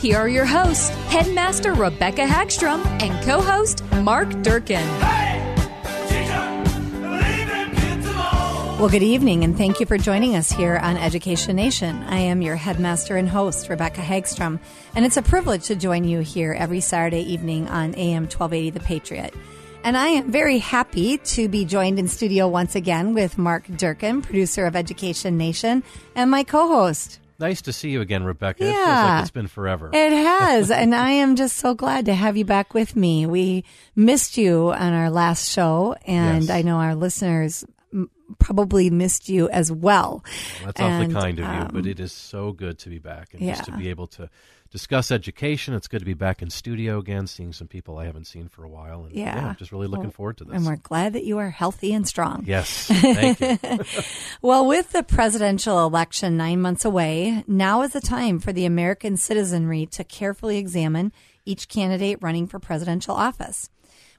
Here are your hosts, Headmaster Rebecca Hagstrom and co host Mark Durkin. Well, good evening, and thank you for joining us here on Education Nation. I am your headmaster and host, Rebecca Hagstrom, and it's a privilege to join you here every Saturday evening on AM 1280 The Patriot. And I am very happy to be joined in studio once again with Mark Durkin, producer of Education Nation, and my co host. Nice to see you again, Rebecca. It feels Yeah. like it's been forever. It has, and I am just so glad to have you back with me. We missed you on our last show, and Yes. I know our listeners probably missed you as well. That's awfully kind of you, but um, it is so good to be back and just to be able to discuss education. It's good to be back in studio again, seeing some people I haven't seen for a while. And Yeah. just really looking Well, forward to this. And we're glad that you are healthy and strong. yes, thank you. Well, with the presidential election nine months away, now is the time for the American citizenry to carefully examine each candidate running for presidential office.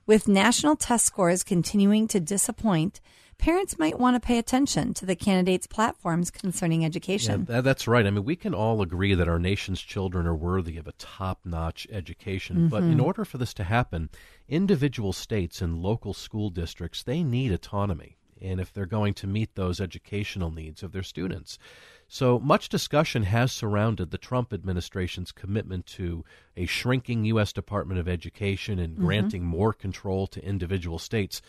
With national test scores continuing to disappoint, parents might want to pay attention to the candidates' platforms concerning Yeah, education. tha- that's right. I mean, we can all agree that our nation's children are worthy of a top notch education. But Mm-hmm. in order for this to happen, individual states and local school districts, they need autonomy. And if they're going to meet those educational needs of their students. So much discussion has surrounded the Trump administration's commitment to a shrinking U.S. Department of Education and granting more control to individual states.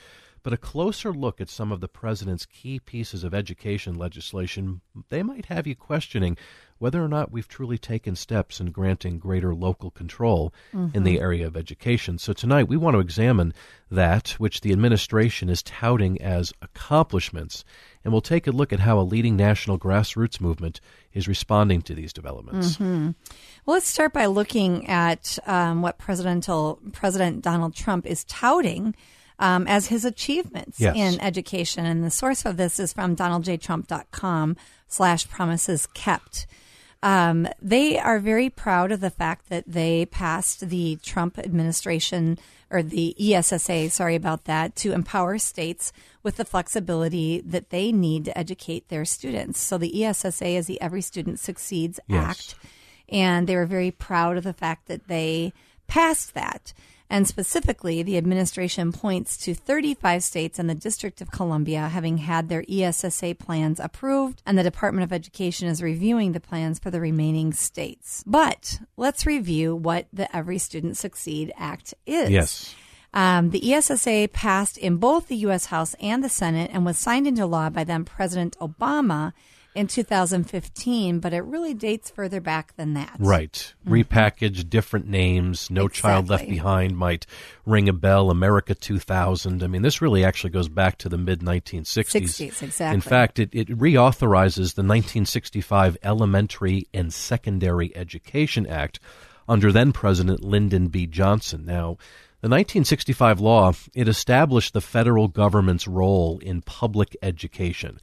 But a closer look at some of the president's key pieces of education legislation, they might have you questioning whether or not we've truly taken steps in granting greater local control in the area of education. So tonight we want to examine that which the administration is touting as accomplishments, and we'll take a look at how a leading national grassroots movement is responding to these developments. Well, let's start by looking at um, what presidential President Donald Trump is touting um, as his achievements Yes. in education. And the source of this is from donaldjtrump.com slash promises kept. Um, they are very proud of the fact that they passed the Trump administration or the ESSA, sorry about that, to empower states with the flexibility that they need to educate their students. So the ESSA is the Every Student Succeeds Yes. Act and they were very proud of the fact that they passed that. And specifically, the administration points to 35 states and the District of Columbia having had their ESSA plans approved, and the Department of Education is reviewing the plans for the remaining states. But let's review what the Every Student Succeed Act is. Yes. Um, the ESSA passed in both the U.S. House and the Senate and was signed into law by then President Obama in 2015, but it really dates further back than that. Right. Mm-hmm. Repackaged, different names. No Child Left Behind might ring a bell. America 2000. I mean, this really actually goes back to the mid 1960s. 60s, exactly. In fact, it, it reauthorizes the 1965 Elementary and Secondary Education Act under then President Lyndon B. Johnson. Now, the 1965 law, it established the federal government's role in public education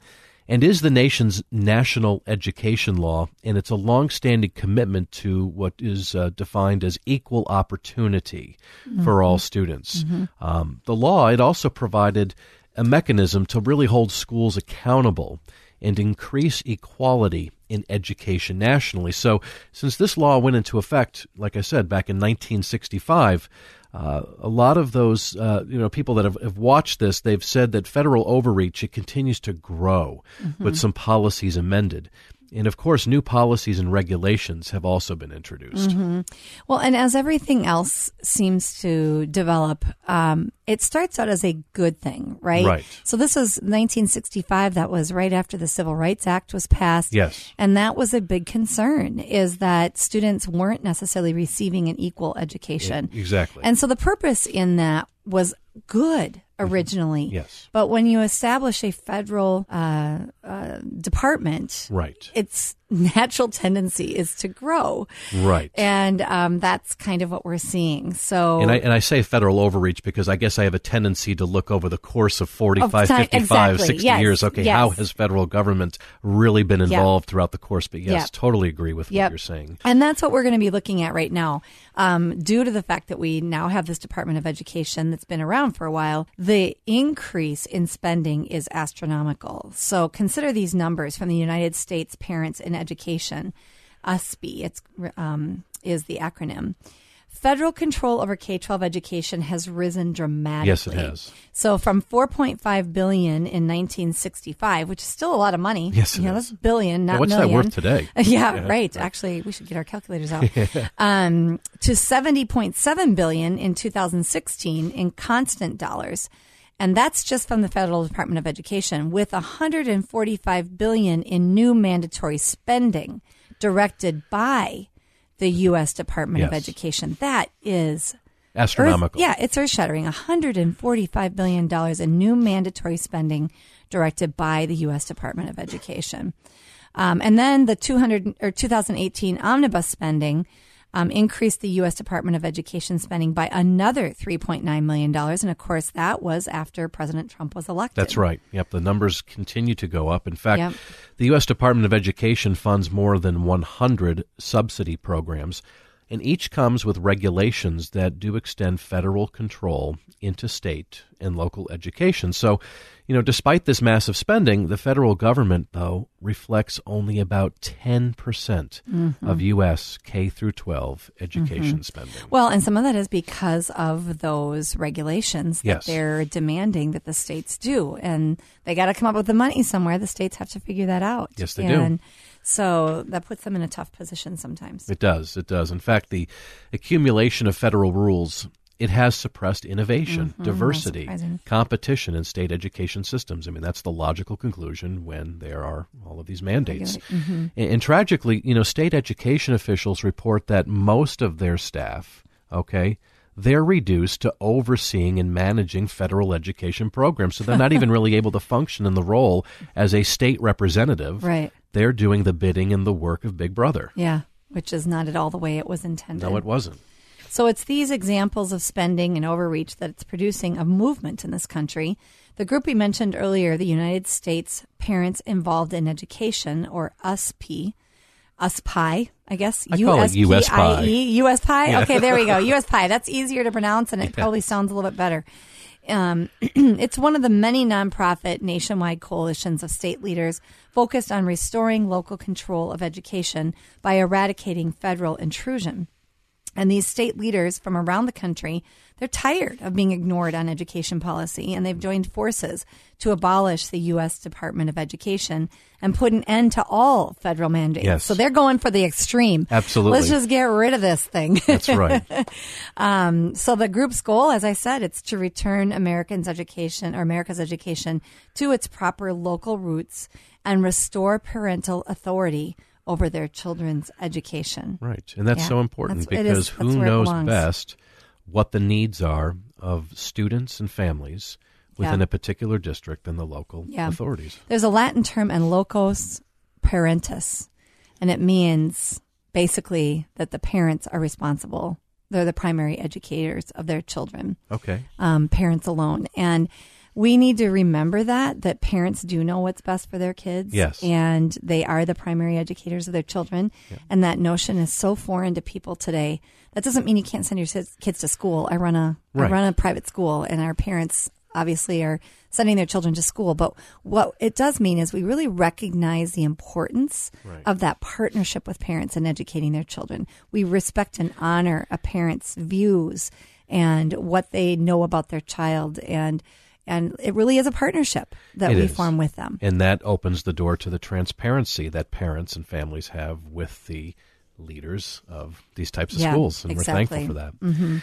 and is the nation's national education law, and it's a long-standing commitment to what is uh, defined as equal opportunity for all students. Um, the law it also provided a mechanism to really hold schools accountable and increase equality in education nationally. So, since this law went into effect, like I said, back in 1965, uh, a lot of those, uh, you know, people that have, have watched this, they've said that federal overreach it continues to grow with some policies amended. And of course, new policies and regulations have also been introduced. Mm-hmm. Well, and as everything else seems to develop, um, it starts out as a good thing, right? Right. So this was 1965. That was right after the Civil Rights Act was passed. Yes. And that was a big concern is that students weren't necessarily receiving an equal education. Exactly. And so the purpose in that was good originally. Mm-hmm. Yes. But when you establish a federal uh, uh, department, Right. its natural tendency is to grow. Right. And um, that's kind of what we're seeing. So, And I, and I say federal overreach because I guess I have a tendency to look over the course of 45, Of time- 55, exactly. 60 Yes. years. Okay, Yes. how has federal government really been involved throughout the course? But yes, Yeah. totally agree with Yep. what you're saying. And that's what we're going to be looking at right now. Um, due to the fact that we now have this Department of Education that's been around for a while, the increase in spending is astronomical. So consider these numbers from the United States Parents in Education, USP. It's um, is the acronym. Federal control over K twelve education has risen dramatically. Yes, it has. So from 4.5 billion in 1965, which is still a lot of money. Yes, it you know, is. that's billion, not Yeah, what's that worth today? yeah, Yeah, right. Actually, we should get our calculators out. um, to 70.7 billion in 2016 in constant dollars. And that's just from the Federal Department of Education with 145 billion in new mandatory spending directed by the US Department of Education. That is Astronomical. Earth, yeah, it's earth shattering. $145 billion in new mandatory spending directed by the U.S. Department of Education. Um, and then the 200 or 2018 omnibus spending um, increased the U.S. Department of Education spending by another $3.9 million. And of course, that was after President Trump was elected. That's right. Yep, the numbers continue to go up. In fact, Yep. the U.S. Department of Education funds more than 100 subsidy programs, and each comes with regulations that do extend federal control into state and local education. So, you know, despite this massive spending, the federal government, though, reflects only about 10% Mm-hmm. of U.S. K through 12 education spending. Well, and some of that is because of those regulations that Yes. they're demanding that the states do. And they got to come up with the money somewhere. The states have to figure that out. Yes, they do. So that puts them in a tough position sometimes. It does. It does. In fact, the accumulation of federal rules it has suppressed innovation, diversity, Mm-hmm. surprising. competition in state education systems. I mean, that's the logical conclusion when there are all of these mandates. Mm-hmm. And, and tragically, you know, state education officials report that most of their staff, okay, they're reduced to overseeing and managing federal education programs. So they're not even really able to function in the role as a state representative. Right. They're doing the bidding and the work of Big Brother. Yeah, which is not at all the way it was intended. No, it wasn't. So it's these examples of spending and overreach that it's producing a movement in this country. The group we mentioned earlier, the United States Parents Involved in Education, or USP, USPI, I guess. I call it USPI. USPI? Okay, there we go. USPI. That's easier to pronounce and it probably sounds a little bit better. Um, it's one of the many nonprofit nationwide coalitions of state leaders focused on restoring local control of education by eradicating federal intrusion. And these state leaders from around the country, they're tired of being ignored on education policy, and they've joined forces to abolish the U.S. Department of Education and put an end to all federal mandates. Yes. So they're going for the extreme. Absolutely. Let's just get rid of this thing. That's right. Um, so the group's goal, as I said, it's to return Americans' education or America's education to its proper local roots and restore parental authority over their children's education. Right. And that's Yeah, so important that's- because who knows best what the needs are of students and families within Yeah. a particular district than the local Yeah. authorities. There's a Latin term, and loco parentis, and it means basically that the parents are responsible. They're the primary educators of their children. Okay. um, parents alone. And we need to remember that that parents do know what's best for their kids. Yes. and they are the primary educators of their children. And that notion is so foreign to people today. That doesn't mean you can't send your kids- to school. I run a I Right. run a private school, and our parents obviously are sending their children to school. But what it does mean is we really recognize the importance Right. of that partnership with parents in educating their children. We respect and honor a parent's views and what they know about their child and and it really is a partnership that It we is. form with them. And that opens the door to the transparency that parents and families have with the leaders of these types of Yeah, schools. And exactly. we're thankful for that. Mm-hmm.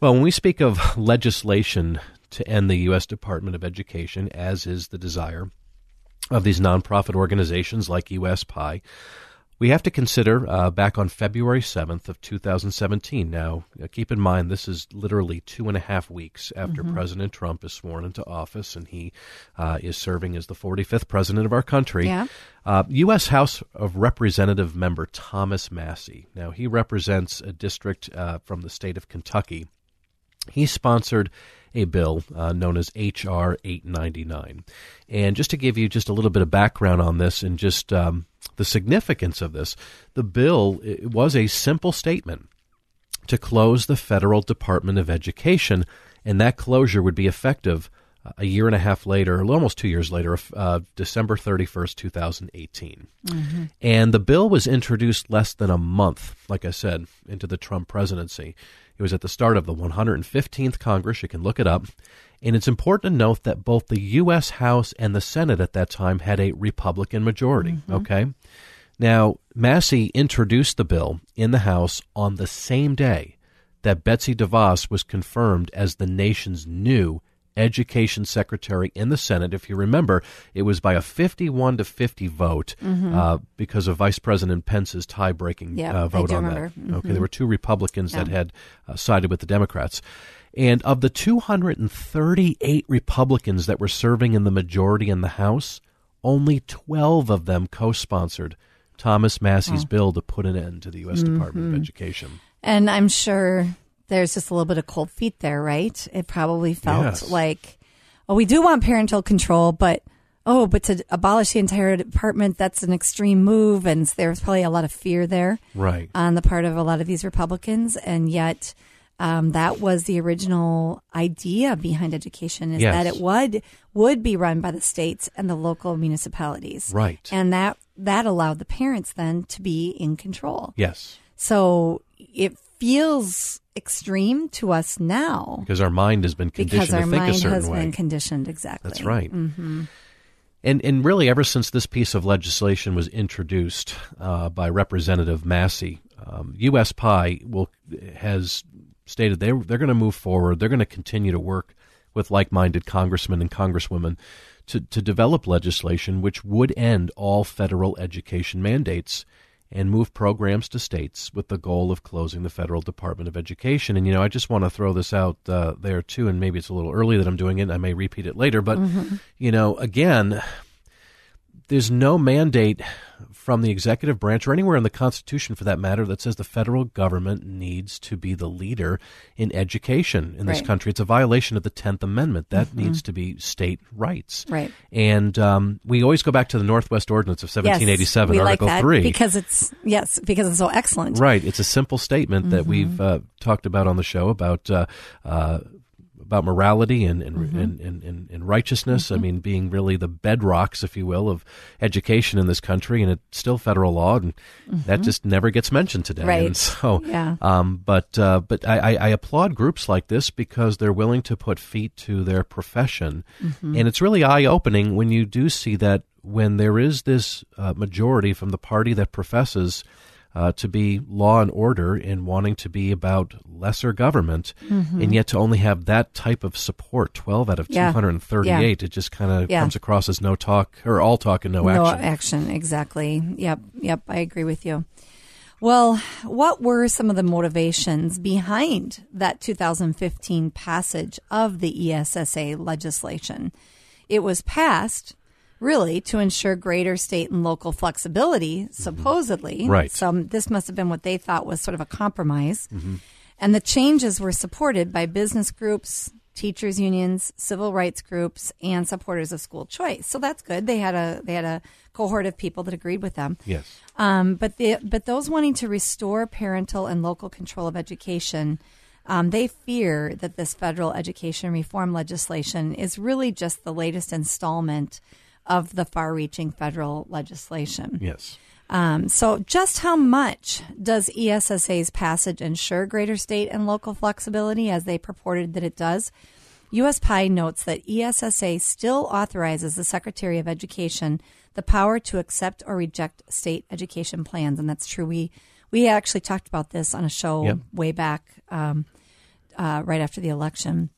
Well, when we speak of legislation to end the U.S. Department of Education, as is the desire of these nonprofit organizations like USPI, we have to consider uh, back on February 7th of 2017. Now, uh, keep in mind, this is literally two and a half weeks after President Trump is sworn into office, and he uh, is serving as the 45th president of our country. Yeah. Uh, U.S. House of Representative member Thomas Massie. Now, he represents a district uh, from the state of Kentucky. He sponsored a bill uh, known as H.R. 899. And just to give you just a little bit of background on this and just um, the significance of this, the bill it was a simple statement to close the federal Department of Education, and that closure would be effective uh, a year and a half later, almost two years later, uh, December 31st, 2018. And the bill was introduced less than a month, like I said, into the Trump presidency. It was at the start of the 115th Congress. You can look it up. And it's important to note that both the U.S. House and the Senate at that time had a Republican majority. Okay? Now, Massie introduced the bill in the House on the same day that Betsy DeVos was confirmed as the nation's new education secretary in the Senate. If you remember, it was by a 51 to 50 vote uh, because of Vice President Pence's tie breaking Yeah, uh, vote on remember. that. Okay, there were two Republicans that had uh, sided with the Democrats. And of the 238 Republicans that were serving in the majority in the House, only 12 of them co sponsored Thomas Massie's oh. bill to put an end to the U.S. Mm-hmm. Department of Education. And I'm sure there's just a little bit of cold feet there, right? It probably felt Yes. like, oh, we do want parental control, but oh, but to abolish the entire department, that's an extreme move. And there's probably a lot of fear there Right. on the part of a lot of these Republicans. And yet, um, that was the original idea behind education is Yes. that it would would be run by the states and the local municipalities. Right. And that that allowed the parents then to be in control. Yes. So it feels extreme to us now Because our mind has been conditioned because our to think a certain has way. been conditioned exactly. That's right. And and really, ever since this piece of legislation was introduced uh, by Representative Massie, um, USPI will has stated they they're going to move forward. They're going to continue to work with like-minded congressmen and congresswomen to to develop legislation which would end all federal education mandates and move programs to states with the goal of closing the federal Department of Education. And you know, I just want to throw this out uh, there too, and maybe it's a little early that I'm doing it. I may repeat it later, but you know, again, there's no mandate from the executive branch or anywhere in the Constitution for that matter that says the federal government needs to be the leader in education in this country. It's a violation of the 10th Amendment. That needs to be state rights. Right. And um, we always go back to the Northwest Ordinance of Yes, 1787, we Article like that 3. because it's yes because it's so excellent. Right. It's a simple statement that Mm-hmm. we've uh, talked about on the show about uh, uh, about morality and and, Mm-hmm. and, and, and, righteousness. I mean, being really the bedrocks, if you will, of education in this country, and it's still federal law, and that just never gets mentioned today. Mm-hmm. Right. And so, Yeah. um, but uh, but I, I, I applaud groups like this because they're willing to put feet to their profession, Mm-hmm. and it's really eye opening when you do see that when there is this uh, majority from the party that professes uh, to be law and order and wanting to be about lesser government, and yet to only have that type of support, 12 out of Mm-hmm. Yeah. 238, it just kind of Yeah. comes across as no talk or all talk and no, no action. action. Exactly. Yep. Yep. I agree with you. Well, what were some of the motivations behind that 2015 passage of the ESSA legislation? It was passed really to ensure greater state and local flexibility, supposedly. Mm-hmm. Right. So this must have been what they thought was sort of a compromise. And the changes were supported by business groups, teachers unions, civil rights groups, and supporters of school choice. So that's good. They had a they had a cohort of people that agreed with them. Yes. Um, but the but those wanting to restore parental and local control of education, um, they fear that this federal education reform legislation is really just the latest installment of the far-reaching federal legislation. Yes. Um, so, just how much does ESSA's passage ensure greater state and local flexibility as they purported that it does? USPI notes that ESSA still authorizes the Secretary of Education the power to accept or reject state education plans, and that's true. We we actually talked about this on a show Yep. way back um, uh, right after the election.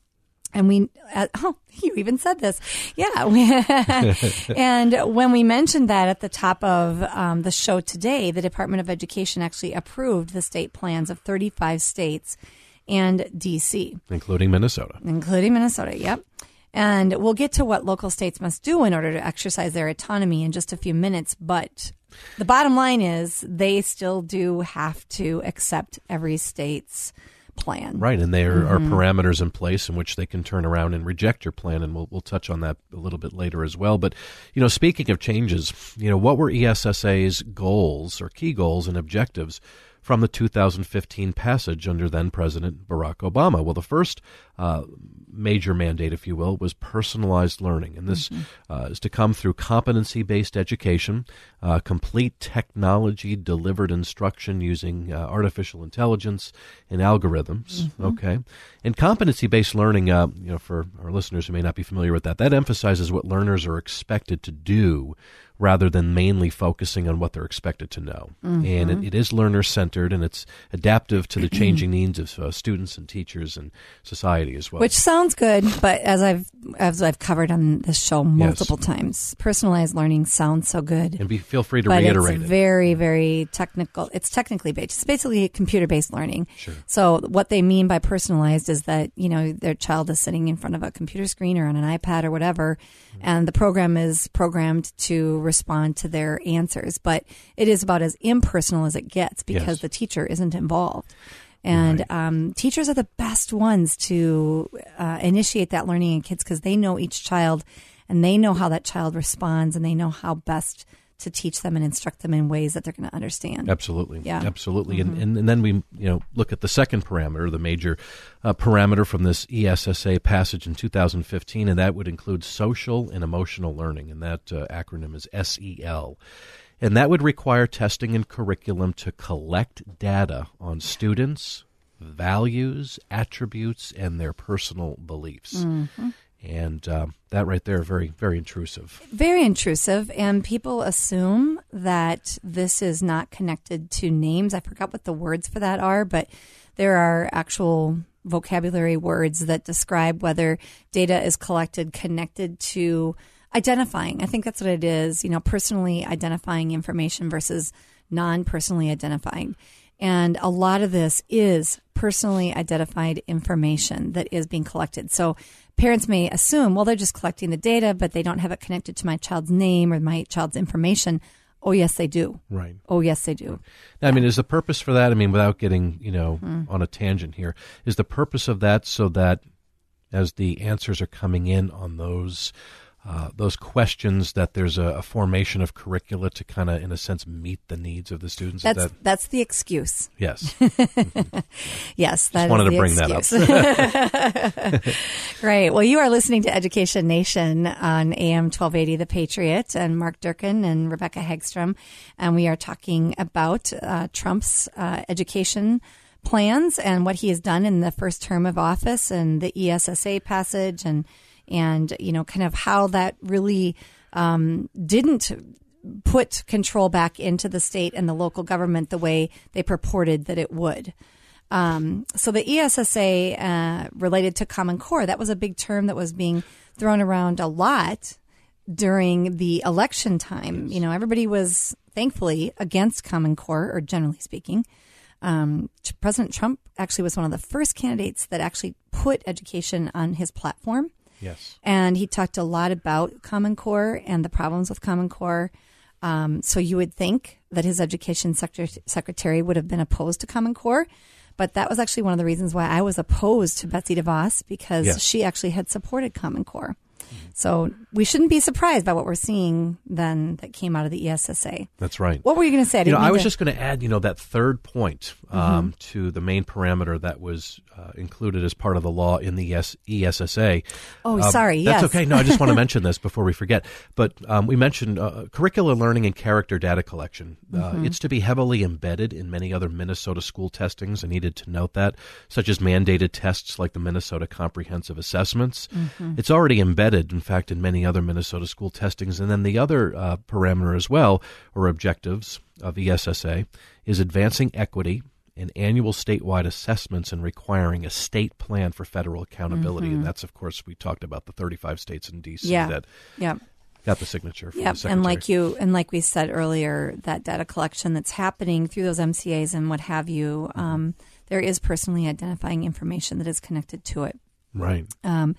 And we, uh, oh, you even said this. Yeah. And when we mentioned that at the top of um, the show today, the Department of Education actually approved the state plans of 35 states and DC including Minnesota. including Minnesota. Yep. And we'll get to what local states must do in order to exercise their autonomy in just a few minutes. But the bottom line is they still do have to accept every state's plan. Right, and there are Mm-hmm. parameters in place in which they can turn around and reject your plan, and we'll we'll touch on that a little bit later as well. But you know, speaking of changes, you know, what were ESSA's goals or key goals and objectives from the 2015 passage under then President Barack Obama? Well, the first uh, major mandate, if you will, was personalized learning, and this uh, is to come through competency-based education, uh, complete technology-delivered instruction using uh, artificial intelligence and algorithms. Okay, and competency-based learning, uh, you know, for our listeners who may not be familiar with that, that emphasizes what learners are expected to do rather than mainly focusing on what they're expected to know. And it, it is learner centered and it's adaptive to the changing needs of uh, students and teachers and society as well. Which sounds good, but as I've as I've covered on this show multiple times, personalized learning sounds so good. and be, feel free to but reiterate it's it. very, very technical. It's technically based. It's basically computer based learning. Sure. So what they mean by personalized is that you know their child is sitting in front of a computer screen or on an iPad or whatever, Mm-hmm. and the program is programmed to respond to their answers. But it is about as impersonal as it gets because Yes. the teacher isn't involved. And um, teachers are the best ones to uh, initiate that learning in kids because they know each child and they know how that child responds and they know how best to teach them and instruct them in ways that they're going to understand. Absolutely. Yeah. Mm-hmm. Absolutely. And, and and then we you know look at the second parameter, the major uh, parameter from this ESSA passage in 2015, and that would include social and emotional learning, and that uh, acronym is SEL. And that would require testing and curriculum to collect data on students, values, attributes, and their personal beliefs. Mm-hmm. And um, that right there, very, very intrusive. Very intrusive, and people assume that this is not connected to names. I forgot what the words for that are, but there are actual vocabulary words that describe whether data is collected connected to identifying. I think that's what it is, you know, personally identifying information versus non personally identifying. And a lot of this is personally identified information that is being collected. So parents may assume, well, they're just collecting the data, but they don't have it connected to my child's name or my child's information. Oh, yes, they do. Right. Oh, yes, they do. I mean, is the purpose for that? I mean, without getting you know Hmm. on a tangent here, is the purpose of that so that as the answers are coming in on those uh, those questions, that there's a, a formation of curricula to kind of, in a sense, meet the needs of the students. That's that that's the excuse. yes? Yes, that wanted to the bring that up. excuse. Right. Well, you are listening to Education Nation on AM 1280 The Patriot and Mark Durkin and Rebecca Hagstrom, And we are talking about uh, Trump's uh, education plans and what he has done in the first term of office and the ESSA passage and, and, you know, kind of how that really um, didn't put control back into the state and the local government the way they purported that it would. Um, so the ESSA uh, related to Common Core, that was a big term that was being thrown around a lot during the election time. You know, everybody was thankfully against Common Core, or generally speaking. Um, President Trump actually was one of the first candidates that actually put education on his platform. Yes. And he talked a lot about Common Core and the problems with Common Core. Um, so you would think that his education secretary would have been opposed to Common Core, but that was actually one of the reasons why I was opposed to Betsy DeVos because Yes. she actually had supported Common Core. So we shouldn't be surprised by what we're seeing then that came out of the ESSA. That's right. What were you going to say? you know, I was to- just going to add, you know, that third point um, to the main parameter that was uh, included as part of the law in the ES- ESSA. Oh, Um, sorry, That's yes. okay. No, I just want to mention this before we forget. But um, we mentioned uh, curricular learning and character data collection. Uh, Mm-hmm. It's to be heavily embedded in many other Minnesota school testings. I needed to note that, such as mandated tests like the Minnesota Comprehensive Assessments. Mm-hmm. It's already embedded, in fact, in many other Minnesota school testings. And then the other uh, parameter as well, or objectives of ESSA, is advancing equity in annual statewide assessments and requiring a state plan for federal accountability. And that's, of course, we talked about the 35 states in D.C. Mm-hmm. yeah, that yeah. got the signature from Yep, the and like you and like we said earlier, that data collection that's happening through those MCAs and what have you, um, there is personally identifying information that is connected to it. Right. Um,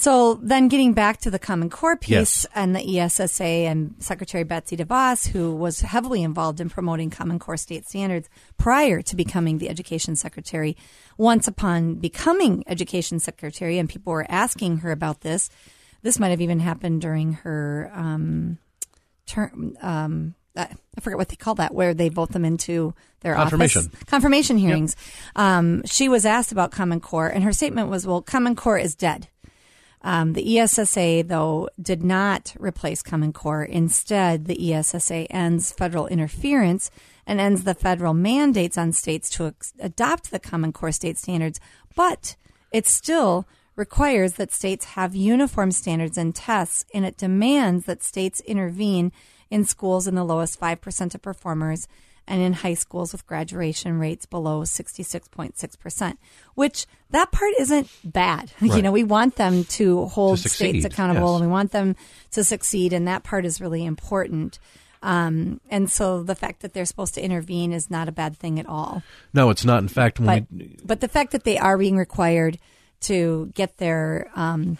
so then getting back to the Common Core piece Yes. and the ESSA and Secretary Betsy DeVos, who was heavily involved in promoting Common Core state standards prior to becoming the Education Secretary. Once upon becoming Education Secretary, and people were asking her about this, this might have even happened during her um, term. Um, I forget what they call that, where they vote them into their Confirmation. office. Confirmation hearings. Um, she was asked about Common Core, and her statement was, "Well, Common Core is dead." Um, the ESSA, though, did not replace Common Core. Instead, the ESSA ends federal interference and ends the federal mandates on states to ex- adopt the Common Core state standards, but it still requires that states have uniform standards and tests, and it demands that states intervene in schools in the lowest 5% of performers and in high schools with graduation rates below 66.6%, which that part isn't bad. You know, we want them to hold To states accountable yes. and we want them to succeed, and that part is really important. Um, and so the fact that they're supposed to intervene is not a bad thing at all. No, it's not. In fact, when But we, but the fact that they are being required to get their um,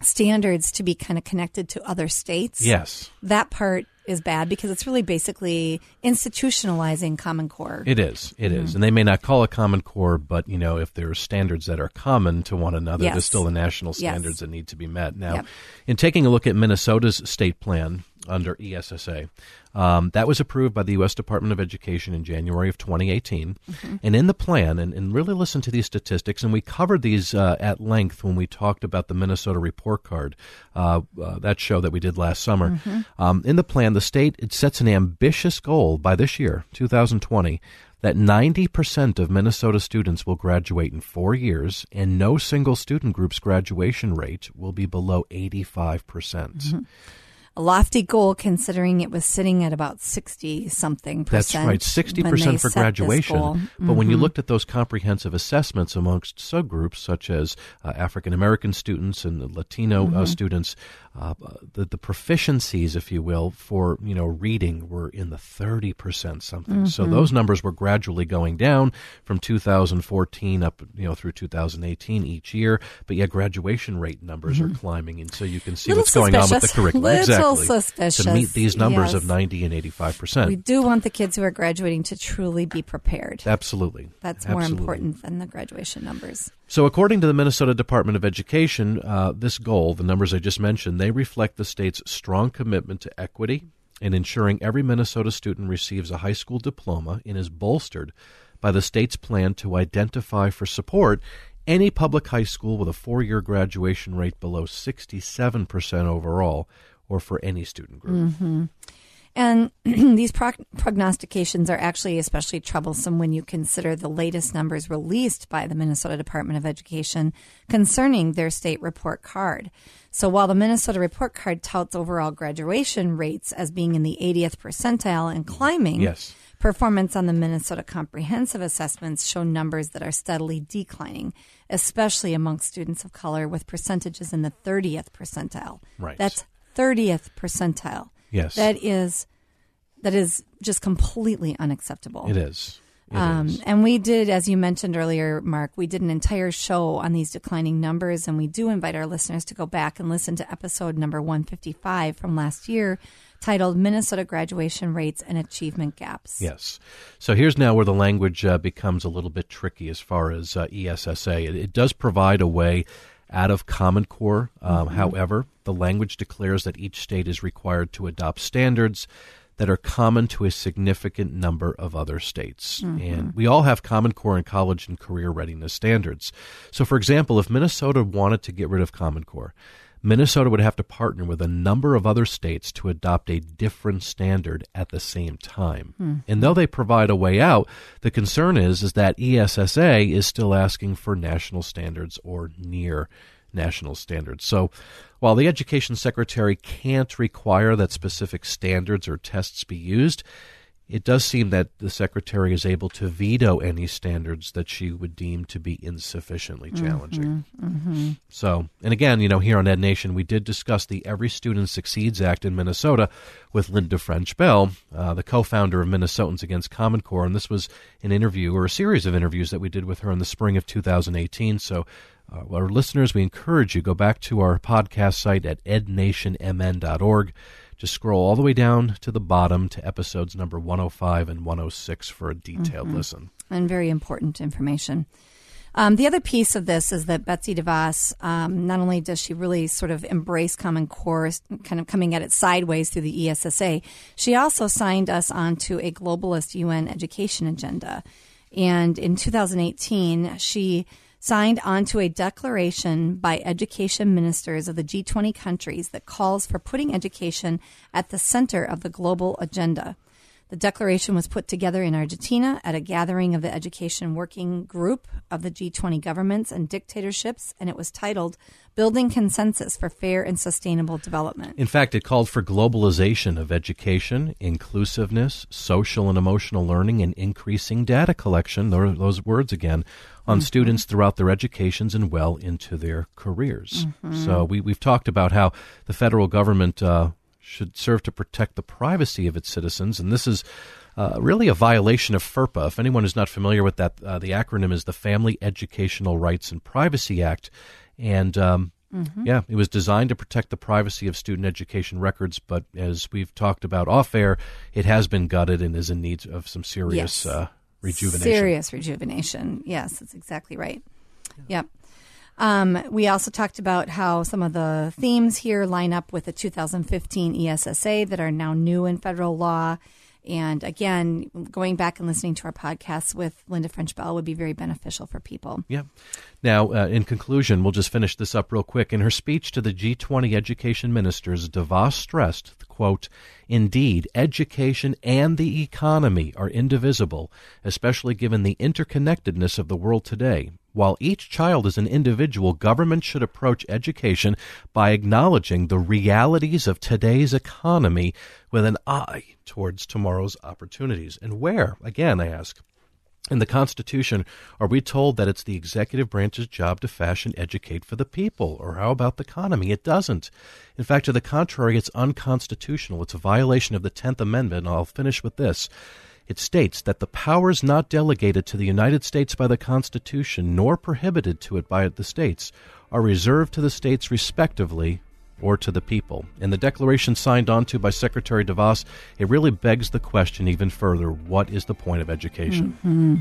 standards to be kind of connected to other states, yes, that part is bad because it's really basically institutionalizing Common Core. it is. It is. Mm-hmm. and they may not call it Common Core, but you know, if there are standards that are common to one another, Yes. there's still the national Yes. standards that need to be met. Now, Yep. in taking a look at Minnesota's state plan under ESSA, um, that was approved by the U.S. Department of Education in January of 2018. Mm-hmm. And in the plan, and, and really listen to these statistics, and we covered these uh, at length when we talked about the Minnesota report card, uh, uh, that show that we did last summer. Mm-hmm. Um, in the plan, the state it sets an ambitious goal by this year, 2020, that 90% of Minnesota students will graduate in four years, and no single student group's graduation rate will be below 85%. percent a lofty goal considering it was sitting at about 60 something That's percent. right, 60% for graduation. But when you Mhm. looked at those comprehensive assessments amongst subgroups such as uh, African American students and the Latino Mm-hmm. uh, students, uh, the, the proficiencies, if you will, for you know reading were in the 30% something. So Mm-hmm. those numbers were gradually going down from 2014 up you know through 2018 each year. But yeah, graduation rate numbers are climbing, and so you can see Mm-hmm. Little what's going on with the curriculum. Little exactly. suspicious, To meet these numbers yes. of 90 and 85%. We do want the kids who are graduating to truly be prepared. Absolutely. That's more important than the graduation numbers. So, according to the Minnesota Department of Education, uh, this goal, the numbers I just mentioned, they reflect the state's strong commitment to equity and ensuring every Minnesota student receives a high school diploma and is bolstered by the state's plan to identify for support any public high school with a four year graduation rate below 67% overall or for any student group. And these prog- prognostications are actually especially troublesome when you consider the latest numbers released by the Minnesota Department of Education concerning their state report card. So while the Minnesota report card touts overall graduation rates as being in the 80th percentile and climbing, Yes. performance on the Minnesota comprehensive assessments show numbers that are steadily declining, especially amongst students of color with percentages in the 30th percentile. Right. That's 30th percentile. Yes. That is that is just completely unacceptable. It is. It Um, is. and we did, as you mentioned earlier, Mark, we did an entire show on these declining numbers, and we do invite our listeners to go back and listen to episode number 155 from last year, titled Minnesota Graduation Rates and Achievement Gaps. Yes. So here's now where the language uh, becomes a little bit tricky as far as uh, ESSA. It, it does provide a way out of Common Core. Um, However, The language declares that each state is required to adopt standards that are common to a significant number of other states. And mm-hmm. we all have Common Core and college and career readiness standards. So, for example, if Minnesota wanted to get rid of Common Core, Minnesota would have to partner with a number of other states to adopt a different standard at the same time. Hmm. And though they provide a way out, the concern is is that ESSA is still asking for national standards or near national standards. So while the education secretary can't require that specific standards or tests be used, it does seem that the secretary is able to veto any standards that she would deem to be insufficiently challenging. So, and again, you know, here on Ed Nation, we did discuss the Every Student Succeeds Act in Minnesota with Linda French Bell, uh, the co founder of Minnesotans Against Common Core. And this was an interview or a series of interviews that we did with her in the spring of 2018. So, uh, our listeners, we encourage you go back to our podcast site at ednationmn.org. Just scroll all the way down to the bottom to episodes number 105 and 106 for a detailed listen. and very important information. Um, the other piece of this is that Betsy DeVos, um, not only does she really sort of embrace Common Core, kind of coming at it sideways through the ESSA, she also signed us onto a globalist UN education agenda. And in 2018, she signed onto a declaration by education ministers of the G20 countries that calls for putting education at the center of the global agenda. The declaration was put together in Argentina at a gathering of the Education Working Group of the G20 governments and dictatorships, and it was titled Building Consensus for Fair and Sustainable Development. In fact, it called for globalization of education, inclusiveness, social and emotional learning, and increasing data collection, those words again, on students throughout their educations and well into their careers. So we, we've talked about how the federal government uh, should serve to protect the privacy of its citizens, and this is uh, really a violation of FERPA. If anyone is not familiar with that, uh, the acronym is the Family Educational Rights and Privacy Act. And um, yeah, it was designed to protect the privacy of student education records, but as we've talked about off air, it has been gutted and is in need of some serious Yes. uh, rejuvenation. Serious rejuvenation. Yes, that's exactly right. Yep. Um, we also talked about how some of the themes here line up with the 2015 ESSA that are now new in federal law. And again, going back and listening to our podcasts with Linda French Bell would be very beneficial for people. Yeah. Now, uh, in conclusion, we'll just finish this up real quick. In her speech to the G20 education ministers, DeVos stressed, quote, Indeed, education and the economy are indivisible, especially given the interconnectedness of the world today. While each child is an individual, government should approach education by acknowledging the realities of today's economy with an eye towards tomorrow's opportunities. And where, again, I ask, in the Constitution, are we told that it's the executive branch's job to fashion educate for the people? Or how about the economy? It doesn't. In fact, to the contrary, it's unconstitutional. It's a violation of the Tenth Amendment. And I'll finish with this. It states that the powers not delegated to the United States by the Constitution, nor prohibited to it by the states, are reserved to the states respectively or to the people. In the declaration signed onto by Secretary DeVos, it really begs the question even further what is the point of education? Mm-hmm.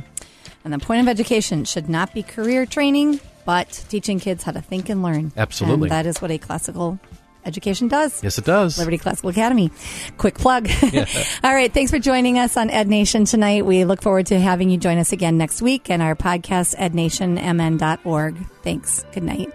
And the point of education should not be career training, but teaching kids how to think and learn. Absolutely. And that is what a classical education does. Yes, it does. Liberty Classical Academy. Quick plug. All right. Thanks for joining us on Ed Nation tonight. We look forward to having you join us again next week and our podcast, ednationmn.org. Thanks. Good night.